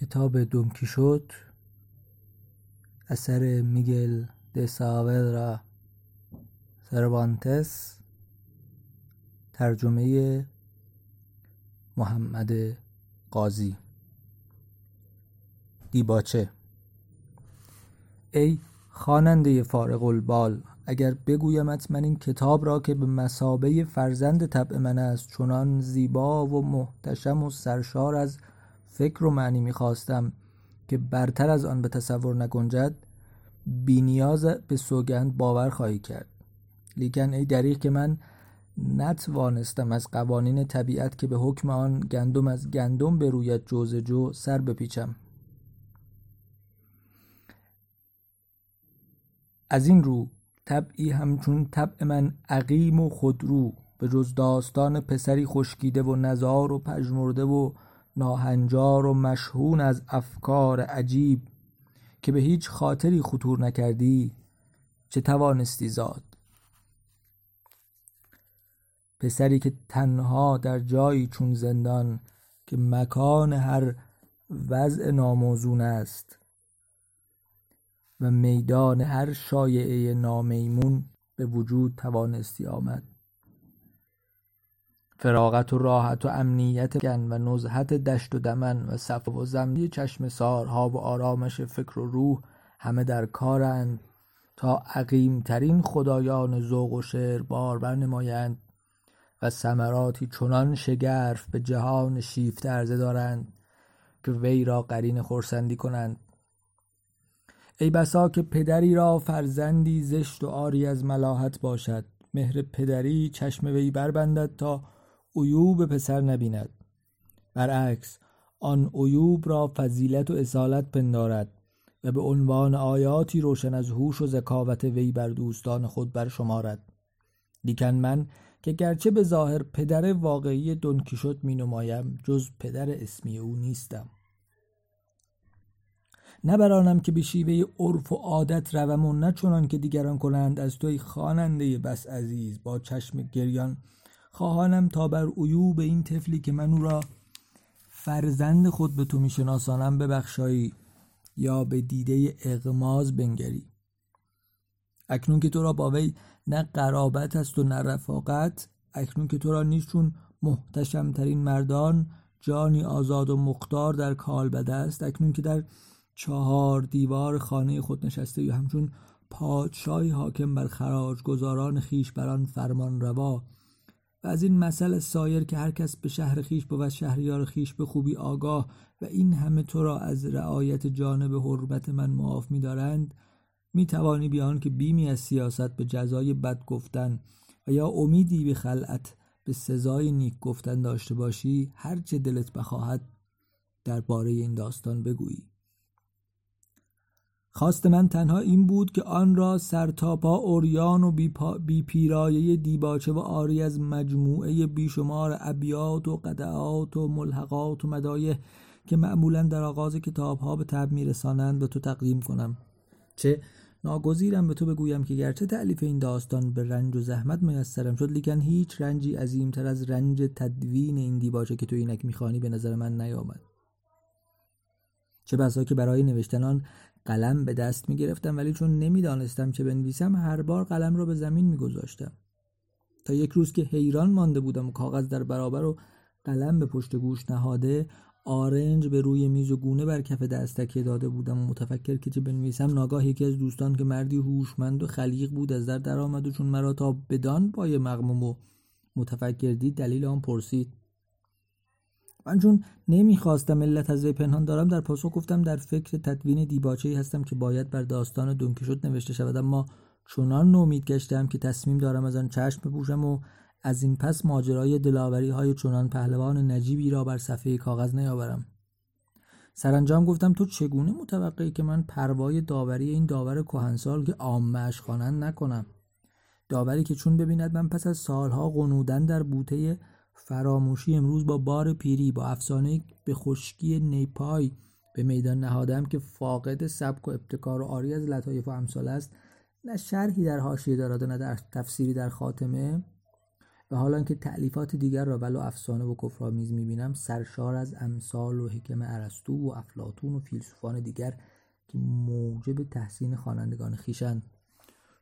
کتاب شد؟ اثر میگل د ساولرا سروانتس. ترجمه محمد قاضی. دیباچه. ای خواننده فارغ البال اگر بگویمت من این کتاب را که به مثابه فرزند طبع من است چنان زیبا و محتشم و سرشار از فکر و معنی می‌خواستم که برتر از آن به تصور نگنجد بینیاز به سوگند باور خواهی کرد. لیکن ای دریغ که من نتوانستم از قوانین طبیعت که به حکم آن گندم از گندم بروید جوز جو سر بپیچم. از این رو طبعی همچون طبع من عقیم و خودرو به جز داستان پسری خشکیده و نزار و پژمرده و ناهنجار و مشهون از افکار عجیب که به هیچ خاطری خطور نکردی چه توانستی زاد. پسری که تنها در جایی چون زندان که مکان هر وضع ناموزون است و میدان هر شایعه نامیمون به وجود توانستی آمد. فراغت و راحت و امنیت گن و نزهت دشت و دمن و صفا و زمینی چشم سارها و آرامش فکر و روح همه در کارند تا عقیمترین خدایان ذوق و شعر باربر نمایند و ثمراتی چنان شگرف به جهان شیفته عرضه دارند که وی را قرین خرسندی کنند. ای بسا که پدری را فرزندی زشت و آری از ملاحت باشد مهر پدری چشم وی بربندد تا عیوب پسر نبیند. برعکس آن عیوب را فضیلت و اصالت پندارد و به عنوان آیاتی روشن از هوش و ذکاوت وی بر دوستان خود برشمارد لیکن من که گرچه به ظاهر پدر واقعی دونکیشوت می نمایم جز پدر اسمی او نیستم. نه برانم که به شیوه عرف و عادت روم و نه چنان که دیگران کنند از توی خواننده بس عزیز با چشم گریان خواهانم تا بر عیوب این طفلی که من او را فرزند خود به تو میشناسانم ببخشایی یا به دیده اغماز بنگری. اکنون که تو را با وی نه قرابت است و نه رفاقت اکنون که تو را نیز محتشمترین مردان جانی آزاد و مختار در کالبد است اکنون که در چهار دیوار خانه خود نشسته یا همچون پادشاهی حاکم بر خراج گذاران خیش بران فرمان روا و از این مسئله سایر که هر کس به شهر خیش بود شهریار خیش به خوبی آگاه و این همه تو را از رعایت جانب حرمت من معاف می‌دارند می توانی بیان که بیمی از سیاست به جزای بد گفتن و یا امیدی به خلعت به سزای نیک گفتن داشته باشی هر چه دلت بخواهد درباره این داستان بگویی. خواست من تنها این بود که آن را سرتاپا اوریان و بی پیرایه دیباچه و آری از مجموعه بیشمار ابیات و قدعات و ملحقات و مدایه که معمولا در آغاز کتاب ها به تب میرسانند به تو تقدیم کنم. چه ناگزیرم به تو بگویم که گرچه تعلیف این داستان به رنج و زحمت میسرم شد لیکن هیچ رنجی عظیمتر از رنج تدوین این دیباچه که تو اینک می‌خوانی به نظر من نیامد. چه بسا که برای نوشتن آن قلم به دست می گرفتم ولی چون نمی‌دانستم چه بنویسم هر بار قلم را به زمین می گذاشتم. تا یک روز که حیران مانده بودم و کاغذ در برابر و قلم به پشت گوش نهاده آرنج به روی میز و گونه بر کف دست تکیه داده بودم و متفکر که چه بنویسم ناگاه یکی از دوستان که مردی هوشمند و خلیق بود از در درآمد و چون مرا تا بدان پای مغموم و متفکر دید دلیل آن پرسید من چون نمی‌خواستم علت از وی پنهان دارم در پاسخ گفتم در فکر تدوین دیباچه هستم که باید بر داستان دونکیشوت نوشته شود اما چنان نومید گشتم که تصمیم دارم از آن چشم بپوشم و از این پس ماجرای دلاوری های چنان پهلوان نجیبی را بر صفحه کاغذ نیاورم. سرانجام گفتم تو چگونه متوقعی که من پروای داوری این داور کهنسال که عامهاش خوانند نکنم؟ داوری که چون ببیند من پس از سالها قنودن در بوته فراموشی امروز با بار پیری با افسانه به خشکی نیپای به میدان نهادم که فاقد سبک و ابتکار و آری از لطایف و امثال است. نه شرحی در حاشیه دارد و نه در تفسیری در خاتمه. و حالا که تعلیفات دیگر را ولو افسانه و کفرآمیز می‌بینم سرشار از امثال و حکم ارسطو و افلاتون و فیلسوفان دیگر که موجب تحسین خوانندگان خیشند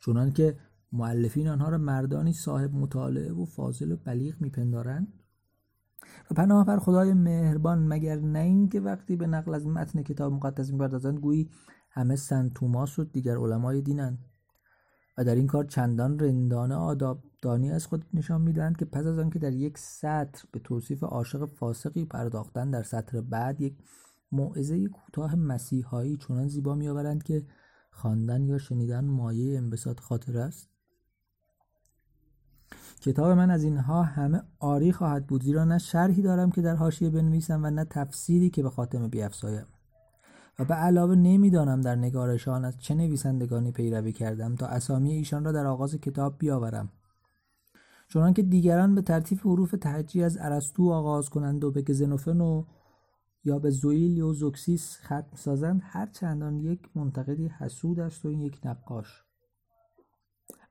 چونان که معلفین آنها را مردانی صاحب مطالعه و فاضل و بلیغ میپندارند. و پناه بر خدای مهربان مگر نه اینکه وقتی به نقل از متن کتاب مقدس می‌پردازند گویی همه سن توماس و دیگر علمای دینند. و در این کار چندان رندانه آداب دانی از خود نشان می‌دهند که پس از آنکه در یک سطر به توصیف عاشق فاسقی پرداختن در سطر بعد یک موعظه کوتاه مسیحایی چنان زیبا میآورند که خواندن یا شنیدن مایه انبساط خاطر است. کتاب من از اینها همه آری خواهد بود زیرا نه شرحی دارم که در حاشیه بنویسم و نه تفسیری که به خاتمه بیافزایم و به علاوه نمی‌دانم در نگارشان از چه نویسندگانی پیروی کردم تا اسامی ایشان را در آغاز کتاب بیاورم. چنانکه دیگران به ترتیب حروف تهجی از ارسطو آغاز کنند و به گزنوفن و یا به زویل یا زوکسیس ختم سازند هر چندان یک منتقدی حسود است و این یک نقاش.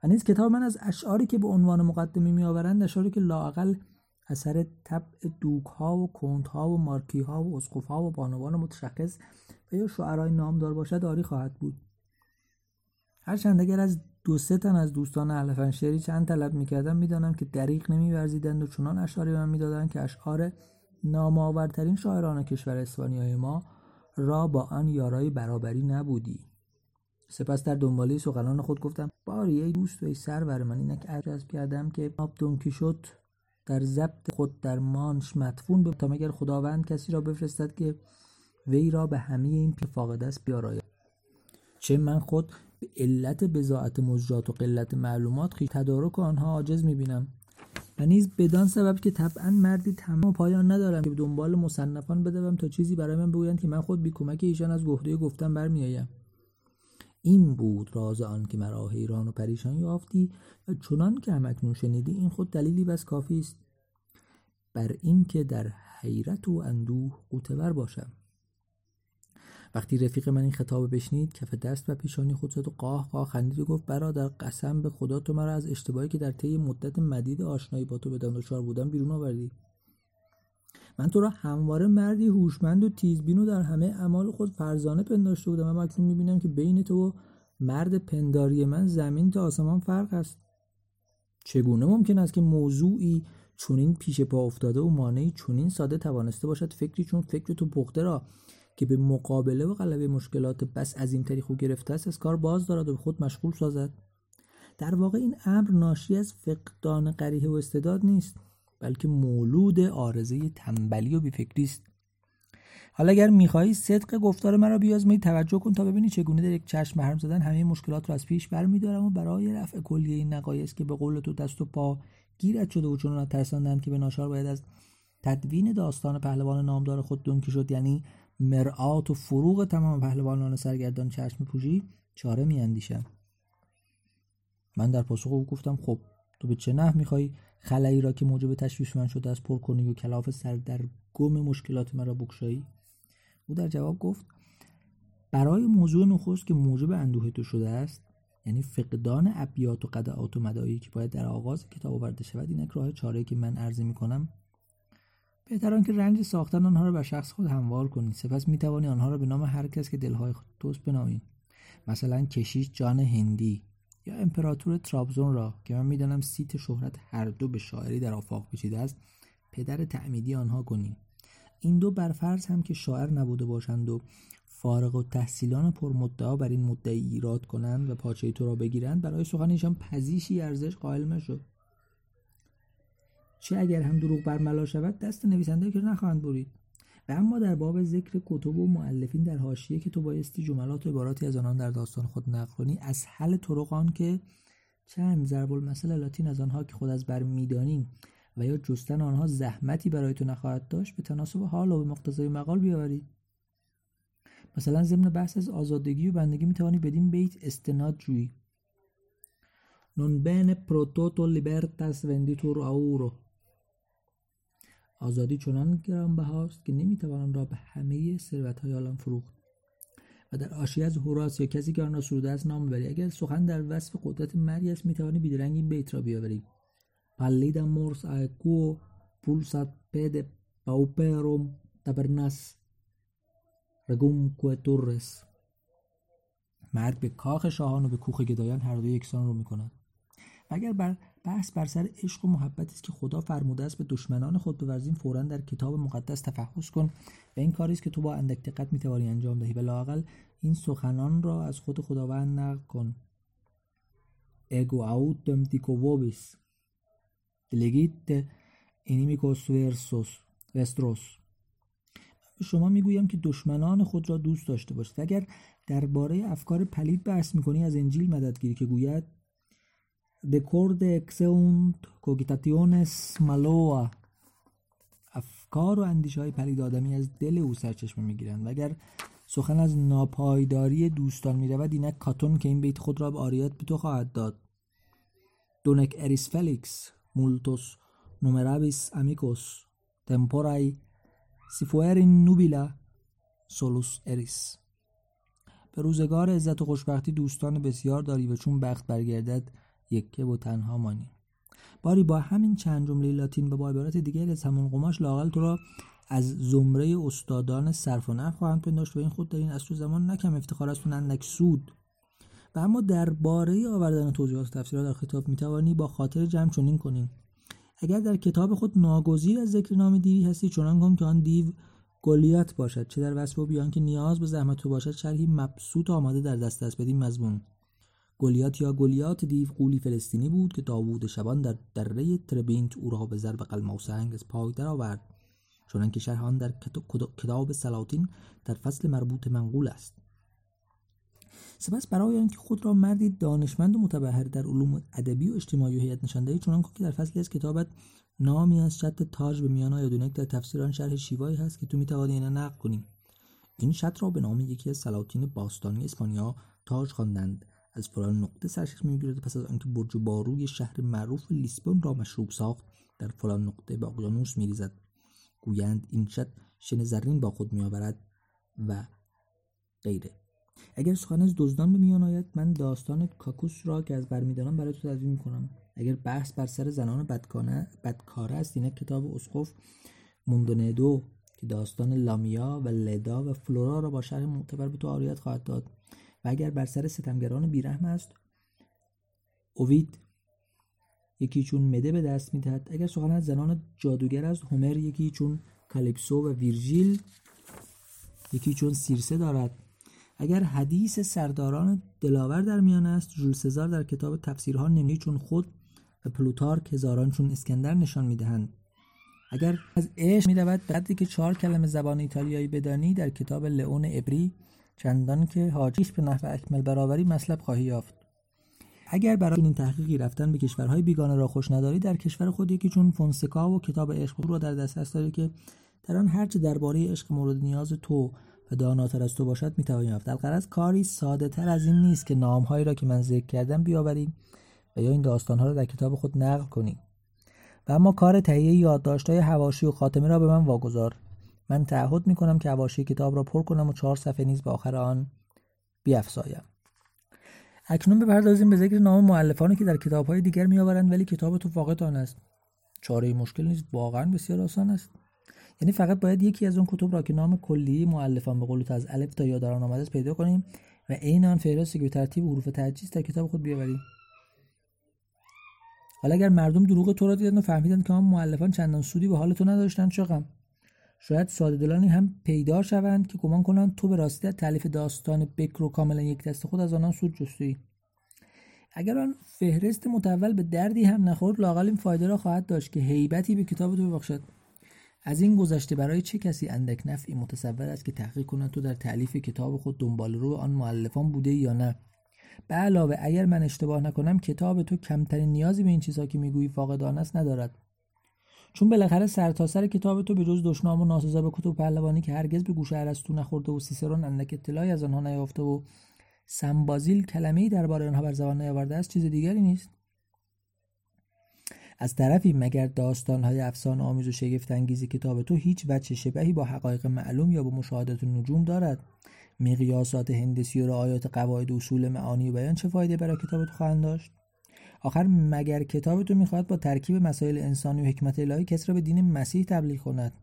و نیز کتاب من از اشعاری که به عنوان مقدمی میآورند اشعاری که لاقل اثر طبع دوک ها و کنت ها و مارکی ها و اسقف ها و بانوان متشخص و یا شعرهای نامدار باشد آری خواهد بود. هرچند اگر از دو سه تن از دوستان شعری چند طلب می‌کردم می‌دانم که دریغ نمیورزیدند و چنان اشعاری من می‌دادند که اشعار نامآورترین شاعران کشور اسپانیای ما را با آن یارای برابری نبودی. سپس در دنباله سخنان خود گفتم باری ای دوست و ای سرور من اینک عجز کردم که آب دونکی شد در ضبط خود در مانش مدفون به تا مگر خداوند کسی را بفرستد که وی را به همه این فاقد است بیاراید. چه من خود به علت بزاعت مجرات و قلت معلومات خیلی تدارک آنها عاجز می‌بینم. و نیز بدان سبب که طبعا مردی تمام پایان ندارم که دنبال مصنفان بدوم تا چیزی برای من بگویند که من خود بی کمک ایشان از گفته گفتم برمیآیم. این بود راز آن که مرا حیران و پریشان یافتی و چنان که همکنون شنیدی این خود دلیلی بس کافی است. بر اینکه در حیرت و اندوه قوتور باشم. وقتی رفیق من این خطاب بشنید کف دست و پیشانی خود زد و قاه قاه خندید و گفت برادر قسم به خدا تو مرا از اشتباهی که در طی مدت مدید آشنایی با تو به دچار بودم بیرون آوردی. من تو را همواره مردی هوشمند و تیزبین و در همه اعمال خود فرزانه پنداشته بودم. اما اکنون می‌بینم که بین تو و مرد پنداری من زمین تا آسمان فرق است چگونه ممکن است که موضوعی چونین پیش پا افتاده و مانعی چونین ساده توانسته باشد فکری چون فکر تو پخته را که به مقابله و غلبه مشکلات بس از این طریق گرفته است از کار باز دارد و به خود مشغول سازد. در واقع این امر ناشی از فقدان قریه و استعداد نیست. بلکه مولود آرزه تنبلی و بیفکری است. حالا اگر می‌خواهی صدق گفتار مرا بیازمایی توجه کن تا ببینی چگونه در یک چشم محرم زدن همه مشکلات را از پیش برمیدارم و برای رفع کلیه این نقایص که به قول تو دست و پا گیرت شده و چون ترساندند که به ناشار باید از تدوین داستان پهلوان نامدار خود دنکی شد یعنی مرآت و فروغ تمام پهلوانان سرگردان چشم پوشی چاره میاندیشم. من در پاسخ او گفتم خب تو به چه نه می‌خوای خلایی را که موجب تشویش من شده از پر کنی و کلاف سر در گم مشکلات مرا بکشایی. او در جواب گفت برای موضوع نخست که موجب اندوه تو شده است یعنی فقدان ابیات و قدعات و مدایی که باید در آغاز کتاب آورده شود اینک راه چاره که من عرضه می‌کنم. بهتر که رنج ساختن آنها را بر شخص خود هموار کنید سپس می‌توانی آنها را به نام هر کس که دلهای توست بنامید مثلا کشیش جان هندی. یا امپراتور ترابزون را که من می‌دانم سیت شهرت هر دو به شاعری در آفاق پیچیده است پدر تعمیدی آنها کنیم این دو برفرض هم که شاعر نبوده باشند و فارغ و تحصیلان پرمدعا بر این مدعی ایراد کنند و پاچه تو را بگیرند برای سخن ایشان پزیشی ارزش قائل مشو چه اگر هم دروغ برملا شود دست نویسنده که نخواهند برید. و اما در باب ذکر کتب و معلفین در حاشیه که تو بایستی جملات و عباراتی از آنان در داستان خود نقل از حل طرقان که چند ضرب المثل لاتین از آنها که خود از بر می‌دانیم و یا جستن آنها زحمتی برای تو نخواهد داشت به تناسب حال و به مقتضای مقال بیاورید مثلا ضمن بحث از آزادگی و بندگی می‌توانی بدین بیت استناد جویی. Non bene pro toto libertas venditur آزادی چنان گرانبهاست که نمی‌توان را به همه های عالم فروخت. و در آشی از هوراس یا کسی که آن را سروده است نام ببری اگر سخن در وصف قدرت مرگی است می‌توانی بیدرنگ این بیت را بیاوری. pallida mors aequo pulsat pede pauperum tabernas regumque turres مرگ به کاخ شاهان و به کوخ گدایان هر دو یکسان رو می‌کند. اگر بر بحث بر سر عشق و محبت است که خدا فرموده است به دشمنان خود بورزیم فورا در کتاب مقدس تفحص کن و این کاری است که تو با اندک دقت می‌توانی انجام دهی. و لاقل این سخنان را از خود خداوند نقل کن. اگو autem dico vobis. Delegite inimicos versus vestros. به شما می‌گویم که دشمنان خود را دوست داشته باشید. اگر درباره افکار پلید بحث می‌کنی از انجیل مددگیری که گوید de corde exeunt cogitationes maloa. افکار و اندیشه های پلید آدمی از دل او سرچشمه می‌گیرند و اگر سخن از ناپایداری دوستان می‌رود اینک کاتون که این بیت خود را به آریت به تو خواهد داد Donec eris felix multos numerabis amicos tempora si fuerint nubila solus eris به روزگار عزت و خوشبختی دوستان بسیار داری و چون بخت برگردد یکه و تنها مانی. باری با همین چند جمله لاتین و با عبارت دیگر از همون قماش لاقل تو را از زمره استادان صرف و نحو خواهند پنداشت و این خود در این عصر و زمان نه کم افتخار است و نه اندک سود. و اما درباره آوردن توضیحات تفسیرات در خطاب می‌توانی با خاطر جمع چنین کنیم. اگر در کتاب خود ناگزیر از ذکر نام دیوی هستی چنان کن که آن دیو گلیات باشد چه در وصف و بیان که نیاز به زحمت تو باشد شرحی مبسوط آماده در دست است بدین مضمون. گلیات یا گلیات دیو قولی فلسطینی بود که داوود شبان در دره تربینت او را به ضرب قلم از پای درآورد. چنانکه شرح آن در کتاب سلاطین در فصل مربوط منقول است. سپس برای آنکه خود را مردی دانشمند و متبهر در علوم ادبی و اجتماعی و هیئت نشان دهی چنان که در فصلی از کتابت نامی از شط تاج به میان آیدونک در تفسیر آن شرح شیوایی هست که تو می‌توانی اینا نقل کنی. این شط را به نام یکی از سلاطین باستانی اسپانیا تاج خواندند. از فلان نقطه سرچشمه می‌گیرد. پس از آنکه برج باروی شهر معروف لیسبون را مشروب ساخت در فلان نقطه به اقیانوس میریزد. گویند این شط شن زرین با خود میآورد و غیره. اگر سخن از دزدان به میان آید من داستان کاکوس را که از برمیدارم برای تو تدوین می‌کنم. اگر بحث بر سر زنان بدکاره است اینه کتاب اسقف موندونیدو که داستان لامیا و لدا و فلورا را با شرح معتبر به تو آریت خواهد داد. و اگر بر سر ستمگران بیرحم است اوید یکی چون مده به دست می‌دهد. اگر سخن از زنان جادوگر است هومر یکی چون کالیپسو و ویرژیل یکی چون سیرسه دارد. اگر حدیث سرداران دلاور در میان است جول سزار در کتاب تفسیرها نمی چون خود و پلوتارک هزاران چون اسکندر نشان می‌دهند. اگر از عشق می‌رود به قدری که چهار کلمه زبان ایتالیایی بدانی در کتاب لئون ابری چندان که حاجیش به نحو اکمل برابری مطلب خواهی یافت. اگر برای این تحقیقی رفتن به کشورهای بیگانه را خوش نداری در کشور خود یکی چون فونسکا و کتاب عشق را در دسترس داری که در آن هرچه درباره عشق مورد نیاز تو و داناتر از تو باشد می‌توانی یافت. الغرض کاری ساده تر از این نیست که نامهایی را که من ذکر کردم بیاوریم و یا این داستانها را در کتاب خود نقل کنیم. و اما کار تهیه یادداشت‌های حواشی و خاتمه را به من واگذار. من تعهد می‌کنم که حواشی کتاب را پر کنم و چهار صفحه نیز به آخر آن بیافزایم اکنون بپردازیم به ذکر نام معلفانی که در کتابهای دیگر میآورند ولی کتاب تو فاقد آن است. چاره مشکل نیست واقعا بسیار آسان است. یعنی فقط باید یکی از اون کتب را که نام کلی معلفان به قول از الف تا یا در آمده است پیدا کنیم و عین آن فهرستی که به ترتیب حروف تجهیز در کتاب خود بیاوریم. حالا اگر مردم دروغ تو را دیدند و فهمیدند که آن معلفان چندان سودی به حال تو نداشتند چه غم؟ شاید ساده دلانی هم پیدا شوند که گمان کنند تو به راستی تعلیف داستان بکر و کاملا یک دست خود از آنان سود جستویی اگر آن فهرست متول به دردی هم نخورد لاقل این فایده را خواهد داشت که هیبتی به کتاب تو ببخشد. از این گذشته برای چه کسی اندک نفعی متصور است که تحقیق کند تو در تعلیف کتاب خود دنبال رو آن معلفان بوده یا نه؟ به علاوه اگر من اشتباه نکنم کتاب تو کمترین نیازی به این چیزها که می‌گویی فاقدان است ندارد. چون بالاخره سرتاسر سر کتاب تو به جز دشنام و ناسزا به کتب پهلوانی که هرگز به گوش ارسطو نخورده و سیسرون اندک اطلاعی از آنها نیافته و سمبازیل کلمه‌ای درباره آنها بر زبان نیاورده است چیز دیگری نیست. از طرفی مگر داستانهای افسان آمیز و شگفت انگیز کتاب تو هیچ وجه شبهی با حقایق معلوم یا با مشاهدات نجوم دارد؟ مقیاسات هندسی و رعایات قواعد اصول معانی و بیان چه فایده برای کتاب تو خواهند داشت؟ آخر مگر کتاب تو می‌خواهد با ترکیب مسائل انسانی و حکمت الهی کسی را به دین مسیح تبلیغ کند؟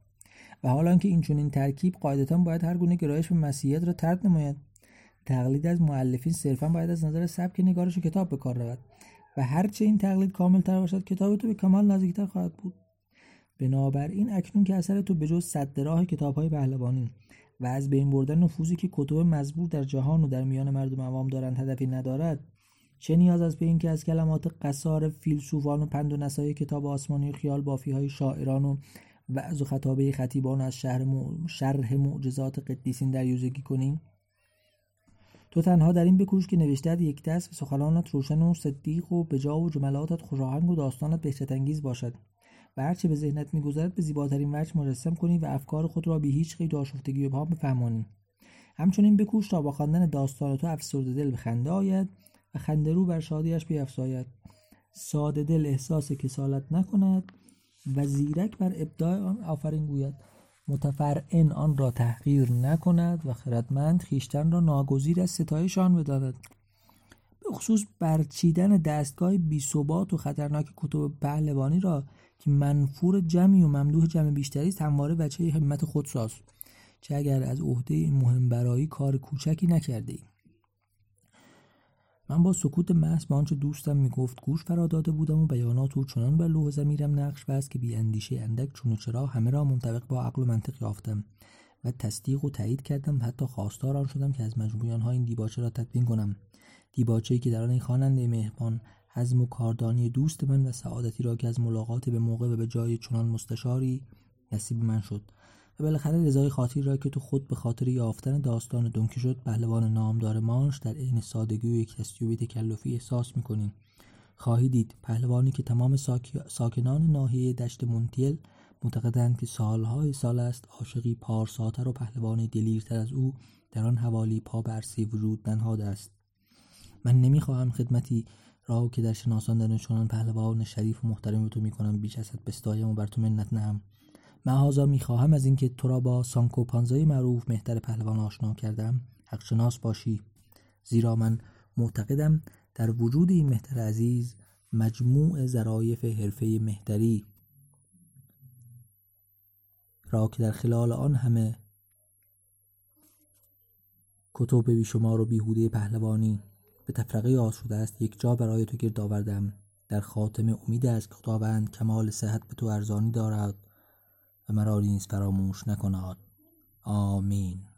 و حالا که این چنین ترکیب قاعدتا باید هر گونه گرایش به مسیحیت را ترد نماید تقلید از معلفین صرفا باید از نظر سبک نگارش و کتاب به کار رود و هرچه این تقلید کامل تر باشد کتاب تو به کمال نزدیکتر خواهد بود. بنابراین اکنون که اثر تو به جز صد راه کتاب های پهلوانی و از بین بردن نفوذی که کتب مزبور در جهان و در میان مردم عوام دارند هدفی ندارد چه نیاز است به اینکه از کلمات قصار فیلسوفان و پند و نصای کتاب آسمانی خیال بافی های شاعران و وعظ و خطابه خطیبان از شهر شرح معجزات قدیسین دریوزگی کنیم؟ تو تنها در این بکوش که نوشتهت یک دست و سخنانت روشن و صدیق و بجا و جملاتت خوشاهنگ و داستانت بهشت انگیز باشد. و هرچه به ذهنت میگذرد به زیباترین وجه مجسم کنی و افکار خود را بی هیچ قید آشفتگی و بهام بفهمانی. همچنین بکوش تا با خواندن داستان تو افسرده دل به خنده آید. و خنده رو بر شادیش بیافزاید ساده دل احساس کسالت نکند و زیرک بر ابداع آن آفرین گوید. متفرعن آن را تحقیر نکند و خردمند خیشتن را ناگزیر از ستایشان بداند به خصوص برچیدن دستگاه بی ثبات و خطرناک کتب پهلوانی را که منفور جمعی و ممدوح جمع بیشتری است همواره وجه همت خودساز چه اگر از عهده مهم برایی کار کوچکی نکرده ای. من با سکوت محض به آنچه دوستم می‌گفت گوش فرا داده بودم و بیانات او چنان بر لوح زمیرم نقش بست که بی اندیشه اندک چون و چرا همه را منطبق با عقل و منطق یافتم و تصدیق و تایید کردم حتی خواستار آن شدم که از مجموعه آنها این دیباچه را تدوین کنم. دیباچه‌ای که در آن این خواننده مهربان حزم و کاردانی دوست من و سعادتی را که از ملاقات به موقع و به جای چنان مستشاری نصیب من شد. بالاخره رضای خاطری را که تو خود به خاطر یافتن داستان دونکی شد پهلوان نامدار مانش در عین سادگی و یک و تکلفی احساس می‌کنیم. خواهی دید پهلوانی که تمام ساکنان ناحیه دشت مونتیل معتقدند که سالهای سال است عاشقی پارساتر و پهلوانی دلیرتر از او در آن حوالی پا برسی وجود ننهاده است. من نمی‌خواهم خدمتی را که در شناساندن چنان پهلوان شریف و محترم تو می‌کنم بیش ازت بستایم و بر تو منت نهم. محازا می‌خواهم از اینکه تو را با سانکو پانزای معروف مهتر پهلوان آشنا کردم. حق شناس باشی. زیرا من معتقدم در وجود این مهتر عزیز مجموع ظرایف حرفه مهتری. را که در خلال آن همه کتب بیشمار و بیهوده پهلوانی به تفرقه آز شده است یک جا برای تو گرد آوردم. در خاتم امید است که خداوند کمال صحت به تو ارزانی دارد. و مرا نیز فراموش نکند. آمین.